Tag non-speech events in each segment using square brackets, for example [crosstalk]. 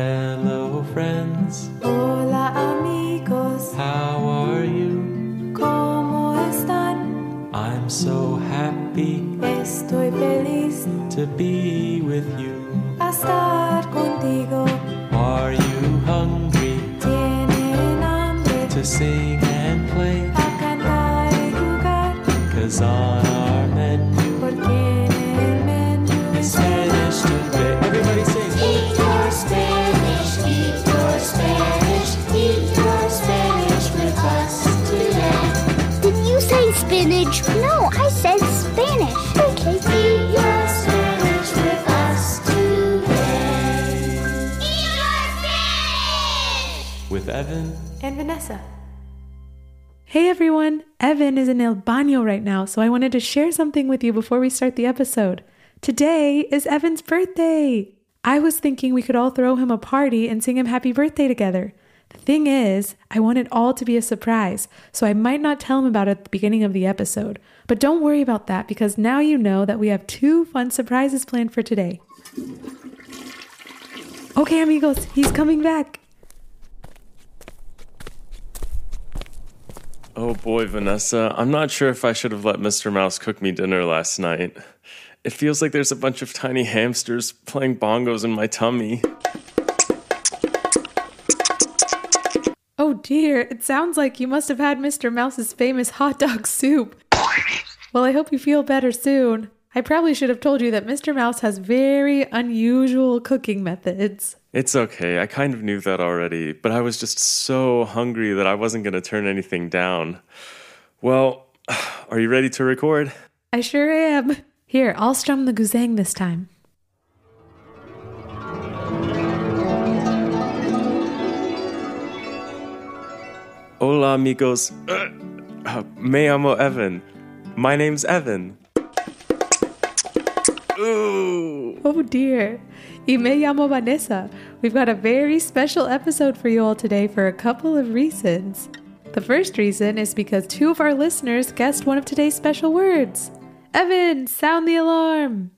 Hello, friends. Hola amigos, How are you? ¿cómo están? I'm so happy Estoy feliz to be with you. a estar contigo. Are you hungry Tienen hambre to sing Spanish with us today. Did you say spinach? No, I said Spanish. Okay. Eat your Spanish with us today. Eat your Spanish! With Evan. and Vanessa. Hey everyone! Evan is in El Baño right now, so I wanted to share something with you before we start the episode. Today is Evan's birthday! I was thinking we could all throw him a party and sing him happy birthday together. Thing is, I want it all to be a surprise, so I might not tell him about it at the beginning of the episode. But don't worry about that because now you know that we have two fun surprises planned for today. Okay, amigos, he's coming back. Oh boy, Vanessa, I'm not sure if I should have let Mr. Mouse cook me dinner last night. It feels like there's a bunch of tiny hamsters playing bongos in my tummy. Oh dear, it sounds like you must have had Mr. Mouse's famous hot dog soup. Well, I hope you feel better soon. I probably should have told you that Mr. Mouse has very unusual cooking methods. It's okay, I kind of knew that already, but I was just so hungry that I wasn't going to turn anything down. Well, [sighs] are you ready to record? I sure am. Here, I'll strum the guzang this time. Hola, amigos. Uh, me llamo Evan. My name's Evan. Ooh. Oh dear. Y me llamo Vanessa. We've got a very special episode for you all today for a couple of reasons. The first reason is because two of our listeners guessed one of today's special words. Evan, sound the alarm.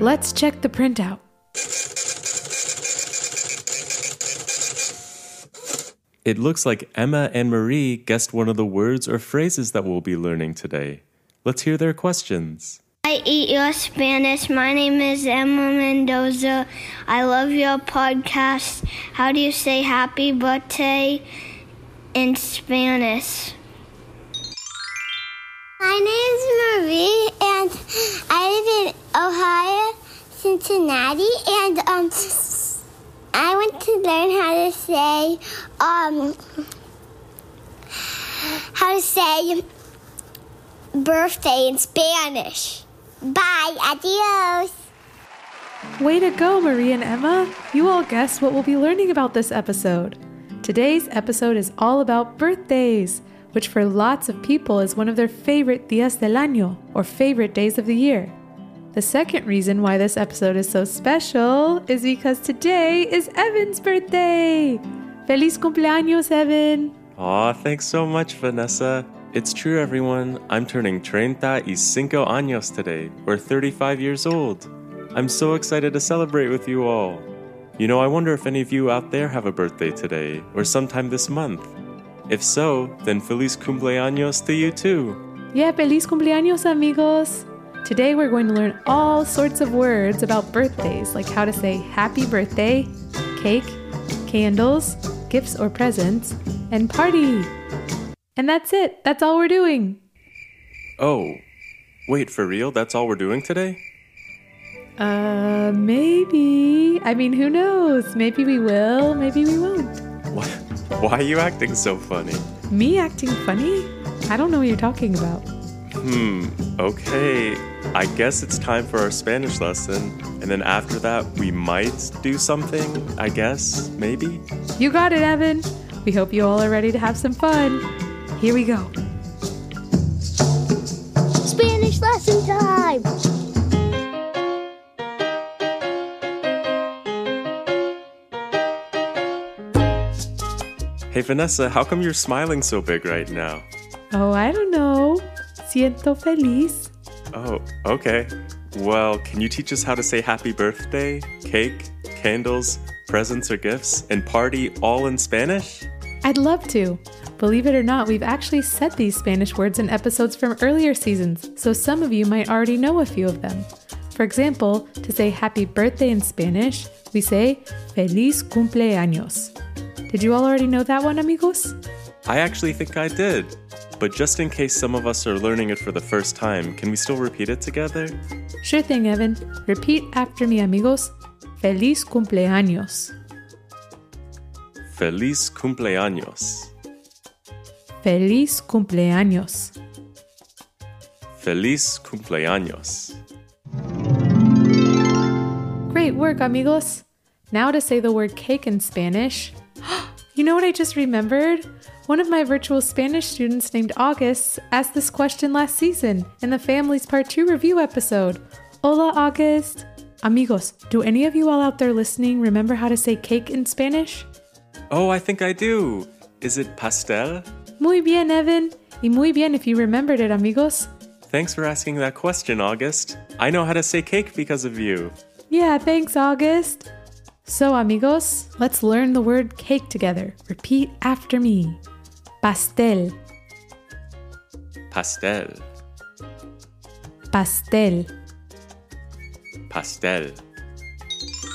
Let's check the printout. It looks like Emma and Marie guessed one of the words or phrases that we'll be learning today. Let's hear their questions. I eat your Spanish. My name is Emma Mendoza. I love your podcast. How do you say happy birthday in Spanish? My name is Marie, and I live in Ohio, Cincinnati, and um, I want to learn how to say um, how to say birthday in Spanish. Bye, adios. Way to go, Marie and Emma! You all guessed what we'll be learning about this episode. Today's episode is all about birthdays, which for lots of people is one of their favorite días del año, or favorite days of the year. The second reason why this episode is so special is because today is Evan's birthday! Feliz cumpleaños, Evan! Aw, thanks so much, Vanessa. It's true, everyone. I'm turning 35 años today, or 35 years old. I'm so excited to celebrate with you all. You know, I wonder if any of you out there have a birthday today, or sometime this month. If so, then Feliz cumpleaños to you too. Yeah, feliz cumpleaños, amigos! Today we're going to learn all sorts of words about birthdays, like how to say happy birthday, cake, candles, gifts or presents, and party. And that's it. That's all we're doing. Oh, wait, for real? That's all we're doing today? Uh, maybe. I mean, who knows? Maybe we will, maybe we won't. What? Why are you acting so funny? Me acting funny? I don't know what you're talking about. Hmm, okay. I guess it's time for our Spanish lesson. And then after that, we might do something, I guess, maybe? You got it, Evan. We hope you all are ready to have some fun. Here we go. Spanish lesson time! Hey, Vanessa, how come you're smiling so big right now? Oh, I don't know. Siento feliz. Oh, okay. Well, can you teach us how to say happy birthday, cake, candles, presents or gifts, and party all in Spanish? I'd love to. Believe it or not, we've actually said these Spanish words in episodes from earlier seasons, so some of you might already know a few of them. For example, to say happy birthday in Spanish, we say feliz cumpleaños. Did you all already know that one, amigos? I actually think I did. But just in case some of us are learning it for the first time, can we still repeat it together? Sure thing, Evan. Repeat after me, amigos. Feliz cumpleaños. Feliz cumpleaños. Feliz cumpleaños. Feliz cumpleaños. Great work, amigos. Now to say the word cake in Spanish. You know what I just remembered? One of my virtual Spanish students named August asked this question last season in the Families Part 2 review episode. Hola, August. Amigos, do any of you all out there listening remember how to say cake in Spanish? Oh, I think I do. Is it pastel? Muy bien, Evan. Y muy bien if you remembered it, amigos. Thanks for asking that question, August. I know how to say cake because of you. Yeah, thanks, August. So, amigos, let's learn the word cake together. Repeat after me pastel, Pastel. pastel. Pastel.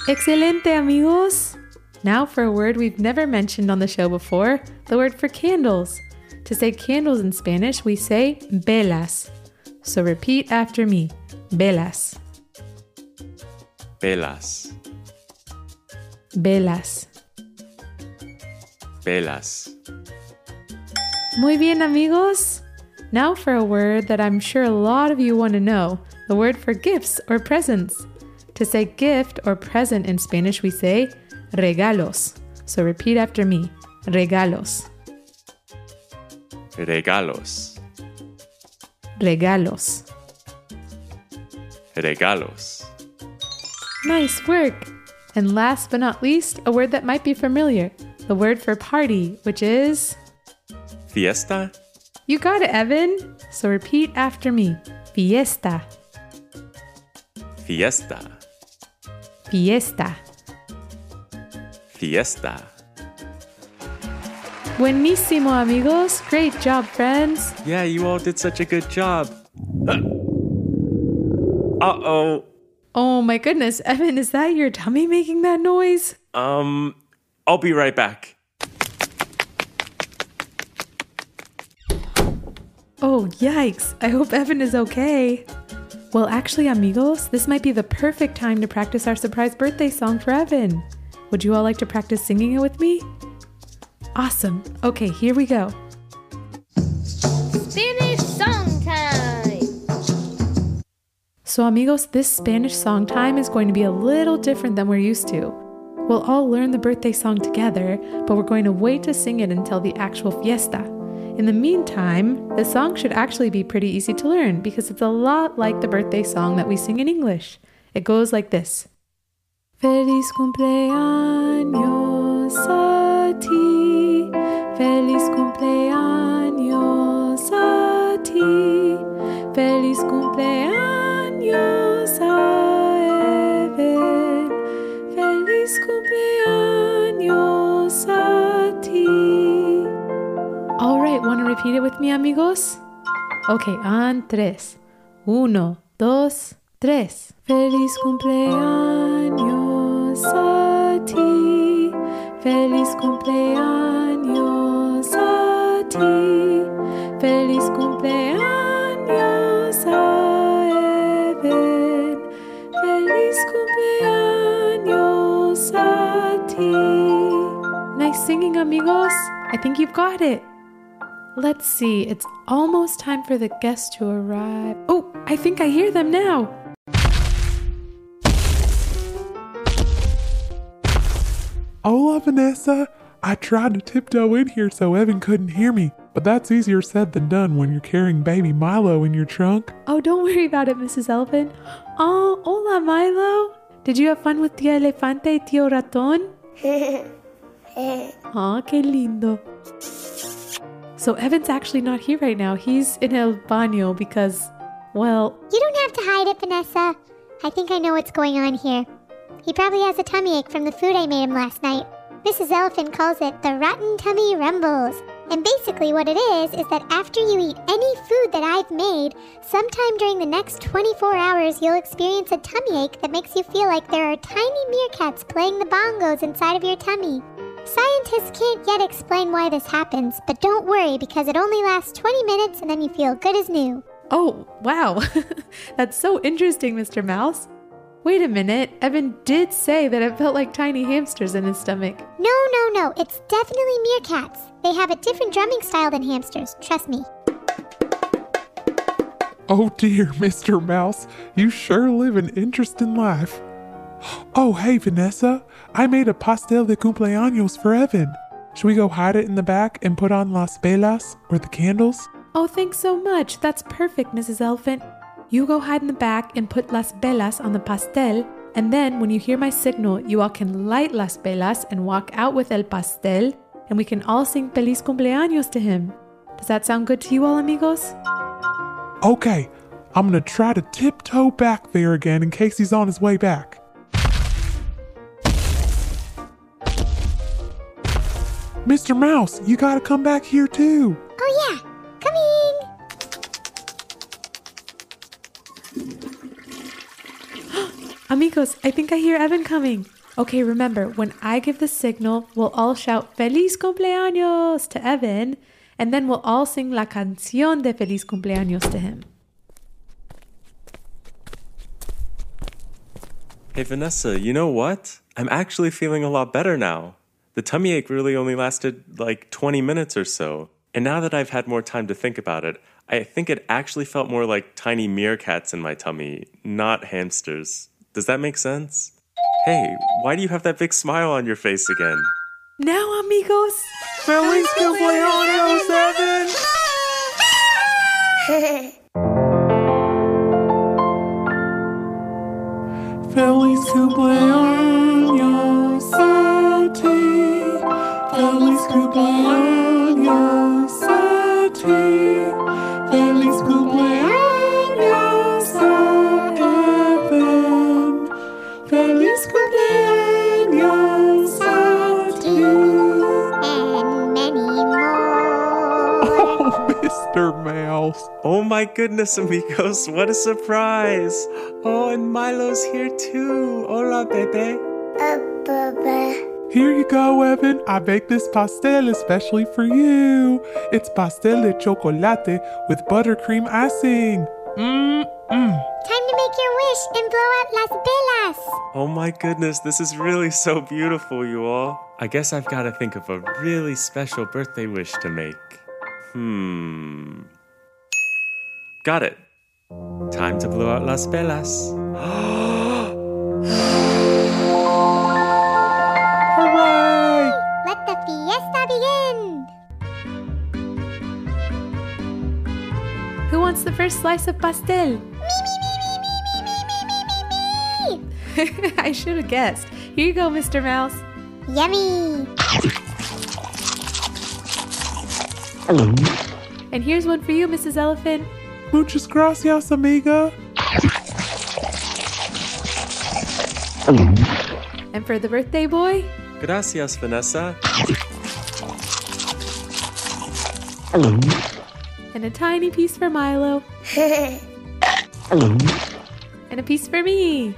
Excelente, amigos! Now for a word we've never mentioned on the show before the word for candles. To say candles in Spanish, we say velas. So repeat after me velas, Velas. Velas. Velas. Muy bien, amigos! Now for a word that I'm sure a lot of you want to know the word for gifts or presents. To say gift or present in Spanish, we say regalos. So repeat after me regalos, Regalos. regalos. Regalos. Nice work! And last but not least, a word that might be familiar the word for party, which is. Fiesta. You got it, Evan! So repeat after me fiesta, Fiesta. fiesta. Fiesta. Buenísimo, amigos! Great job, friends! Yeah, you all did such a good job. Uh oh. Oh my goodness, Evan, is that your tummy making that noise? Um, I'll be right back. Oh, yikes. I hope Evan is okay. Well, actually, amigos, this might be the perfect time to practice our surprise birthday song for Evan. Would you all like to practice singing it with me? Awesome. Okay, here we go. So, amigos, this Spanish song time is going to be a little different than we're used to. We'll all learn the birthday song together, but we're going to wait to sing it until the actual fiesta. In the meantime, the song should actually be pretty easy to learn because it's a lot like the birthday song that we sing in English. It goes like this Feliz cumpleaños repeat it with me, amigos? Okay, on tres. Uno, dos, tres. Feliz cumpleaños a ti. Feliz cumpleaños a ti. Feliz cumpleaños a Evan. Feliz cumpleaños a ti. Nice singing, amigos. I think you've got it. Let's see, it's almost time for the guests to arrive. Oh, I think I hear them now. Hola, Vanessa. I tried to tiptoe in here so Evan couldn't hear me, but that's easier said than done when you're carrying baby Milo in your trunk. Oh, don't worry about it, Mrs. Elephant. Oh, hola, Milo. Did you have fun with Tía Elefante y Tío Ratón? [laughs] Oh, qué lindo. So Evan's actually not here right now. He's in El Baño because, well, You don't have to hide it, Vanessa. I think I know what's going on here. He probably has a tummy ache from the food I made him last night. Mrs. Elephant calls it the rotten tummy rumbles. And basically, what it is, is that after you eat any food that I've made, sometime during the next 24 hours, you'll experience a tummy ache that makes you feel like there are tiny meerkats playing the bongos inside of your tummy. Scientists can't yet explain why this happens, but don't worry because it only lasts 20 minutes and then you feel good as new. oh, wow. [laughs] That's so interesting, Mr. Mouse. Wait a minute. Evan did say that it felt like tiny hamsters in his stomach. No, no, no, it's definitely meerkats. They have a different drumming style than hamsters, trust me. Oh dear, [laughs] Mr. Mouse, you sure live an interesting life. Oh, hey, Vanessa, I made a pastel de cumpleaños for Evan. Should we go hide it in the back and put on las velas or the candles? Oh, thanks so much. That's perfect, Mrs. Elephant. You go hide in the back and put las velas on the pastel, and then when you hear my signal, you all can light las velas and walk out with el pastel, and we can all sing Feliz cumpleaños to him. Does that sound good to you all, amigos? Okay, I'm gonna try to tiptoe back there again in case he's on his way back. Mr. Mouse, you gotta come back here too. Oh, yeah, coming! [gasps] Amigos, I think I hear Evan coming. Okay, remember, when I give the signal, we'll all shout Feliz cumpleaños to Evan, and then we'll all sing la canción de Feliz cumpleaños to him. Hey Vanessa, you know what? I'm actually feeling a lot better now. The tummy ache really only lasted like 20 minutes or so. And now that I've had more time to think about it, I think it actually felt more like tiny meerkats in my tummy, not hamsters. Does that make sense? Hey, why do you have that big smile on your face again? Now, amigos, Feliz [laughs] cumpleaños, Evan! Feliz cumpleaños Mr. Mouse. Oh my goodness, amigos, what a surprise! Oh, and Milo's here too. Hola, bebe. bebe Here you go, Evan. I baked this pastel especially for you. It's pastel de chocolate with buttercream icing. Mmm, mmm. Time to make your wish and blow out las velas. Oh my goodness, this is really so beautiful, you all. I guess I've got to think of a really special birthday wish to make. Hmm. Got it. Time to blow out las velas. Hooray! Let the fiesta begin. who wants the first slice of pastel? Me, me, me, me, me, me, me, me, me, me, me! I should have guessed. Here you go, Mr. Mouse. Yummy. And here's one for you, Mrs. Elephant. Muchas gracias, amiga. And for the birthday boy, Gracias, Vanessa. and a tiny piece for Milo. [laughs] Hello. And a piece for me.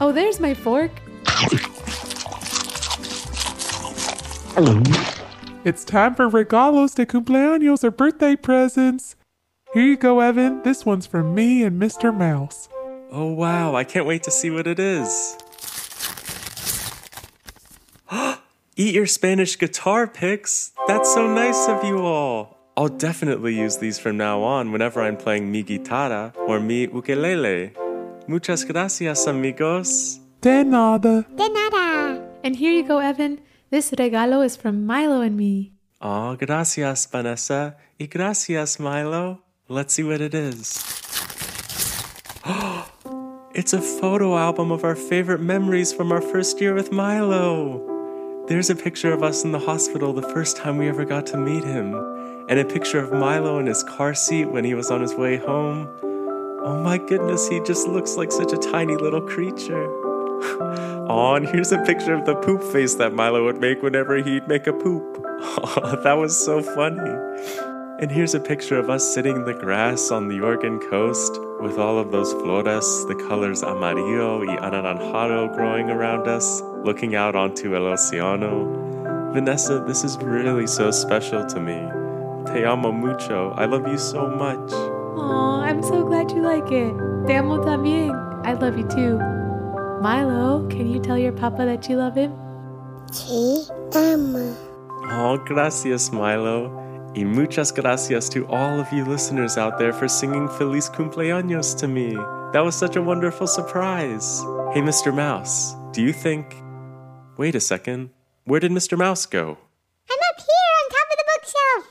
Oh, there's my fork. It's time for regalos de cumpleaños or birthday presents. Here you go, Evan. This one's from me and Mr. Mouse. Oh wow, I can't wait to see what it is. [gasps] Eat your Spanish guitar picks. That's so nice of you all. I'll definitely use these from now on whenever I'm playing mi guitarra or mi ukulele. Muchas gracias, amigos. De nada. De nada. And here you go, Evan. This regalo is from Milo and me. Oh, gracias, Vanessa. Y gracias, Milo. Let's see what it is. [gasps] It's a photo album of our favorite memories from our first year with Milo. There's a picture of us in the hospital the first time we ever got to meet him, and a picture of Milo in his car seat when he was on his way home. Oh my goodness, he just looks like such a tiny little creature. [laughs] And here's a picture of the poop face that Milo would make whenever he'd make a poop. Oh, [laughs] that was so funny. And here's a picture of us sitting in the grass on the Oregon coast with all of those flores, the colors amarillo y anaranjado growing around us, looking out onto El Océano. Vanessa, this is really so special to me. Te amo mucho. I love you so much. Aw, I'm so glad you like it. Te amo también. I love you too. Milo, can you tell your papa that you love him? Te amo. Oh, gracias, Milo. Y muchas gracias to all of you listeners out there for singing Feliz Cumpleaños to me. That was such a wonderful surprise. Hey, Mr. Mouse, do you think. Wait a second. Where did Mr. Mouse go? I'm up here on top of the bookshelf.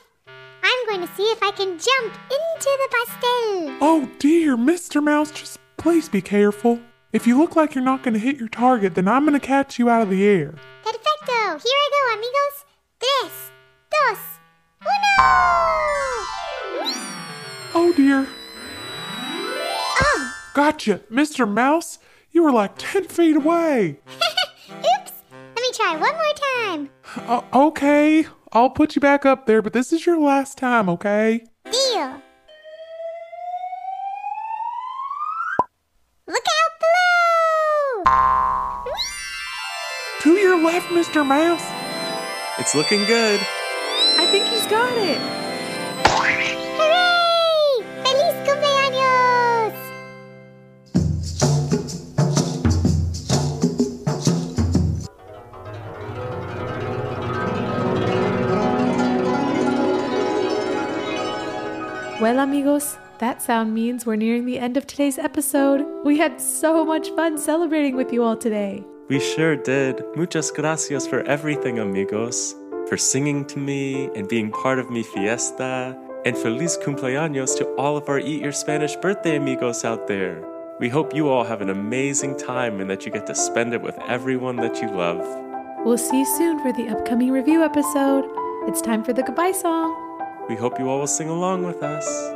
I'm going to see if I can jump into the pastel. Oh dear, Mr. Mouse, just please be careful. If you look like you're not going to hit your target, then I'm going to catch you out of the air. Perfecto. Here I go, amigos. Tres, dos, uno. Oh dear. Oh, Gotcha, Mr. Mouse. You were like 10 feet away. [laughs] oops. Let me try one more time. O- okay, I'll put you back up there, but this is your last time, okay? Deal. Left, Mr. Mouse. It's looking good. I think he's got it. Hooray! Feliz cumpleaños! Well, amigos, that sound means we're nearing the end of today's episode. We had so much fun celebrating with you all today. We sure did. Muchas gracias for everything, amigos. For singing to me and being part of mi fiesta. And feliz cumpleaños to all of our Eat Your Spanish birthday amigos out there. We hope you all have an amazing time and that you get to spend it with everyone that you love. We'll see you soon for the upcoming review episode. It's time for the goodbye song. We hope you all will sing along with us.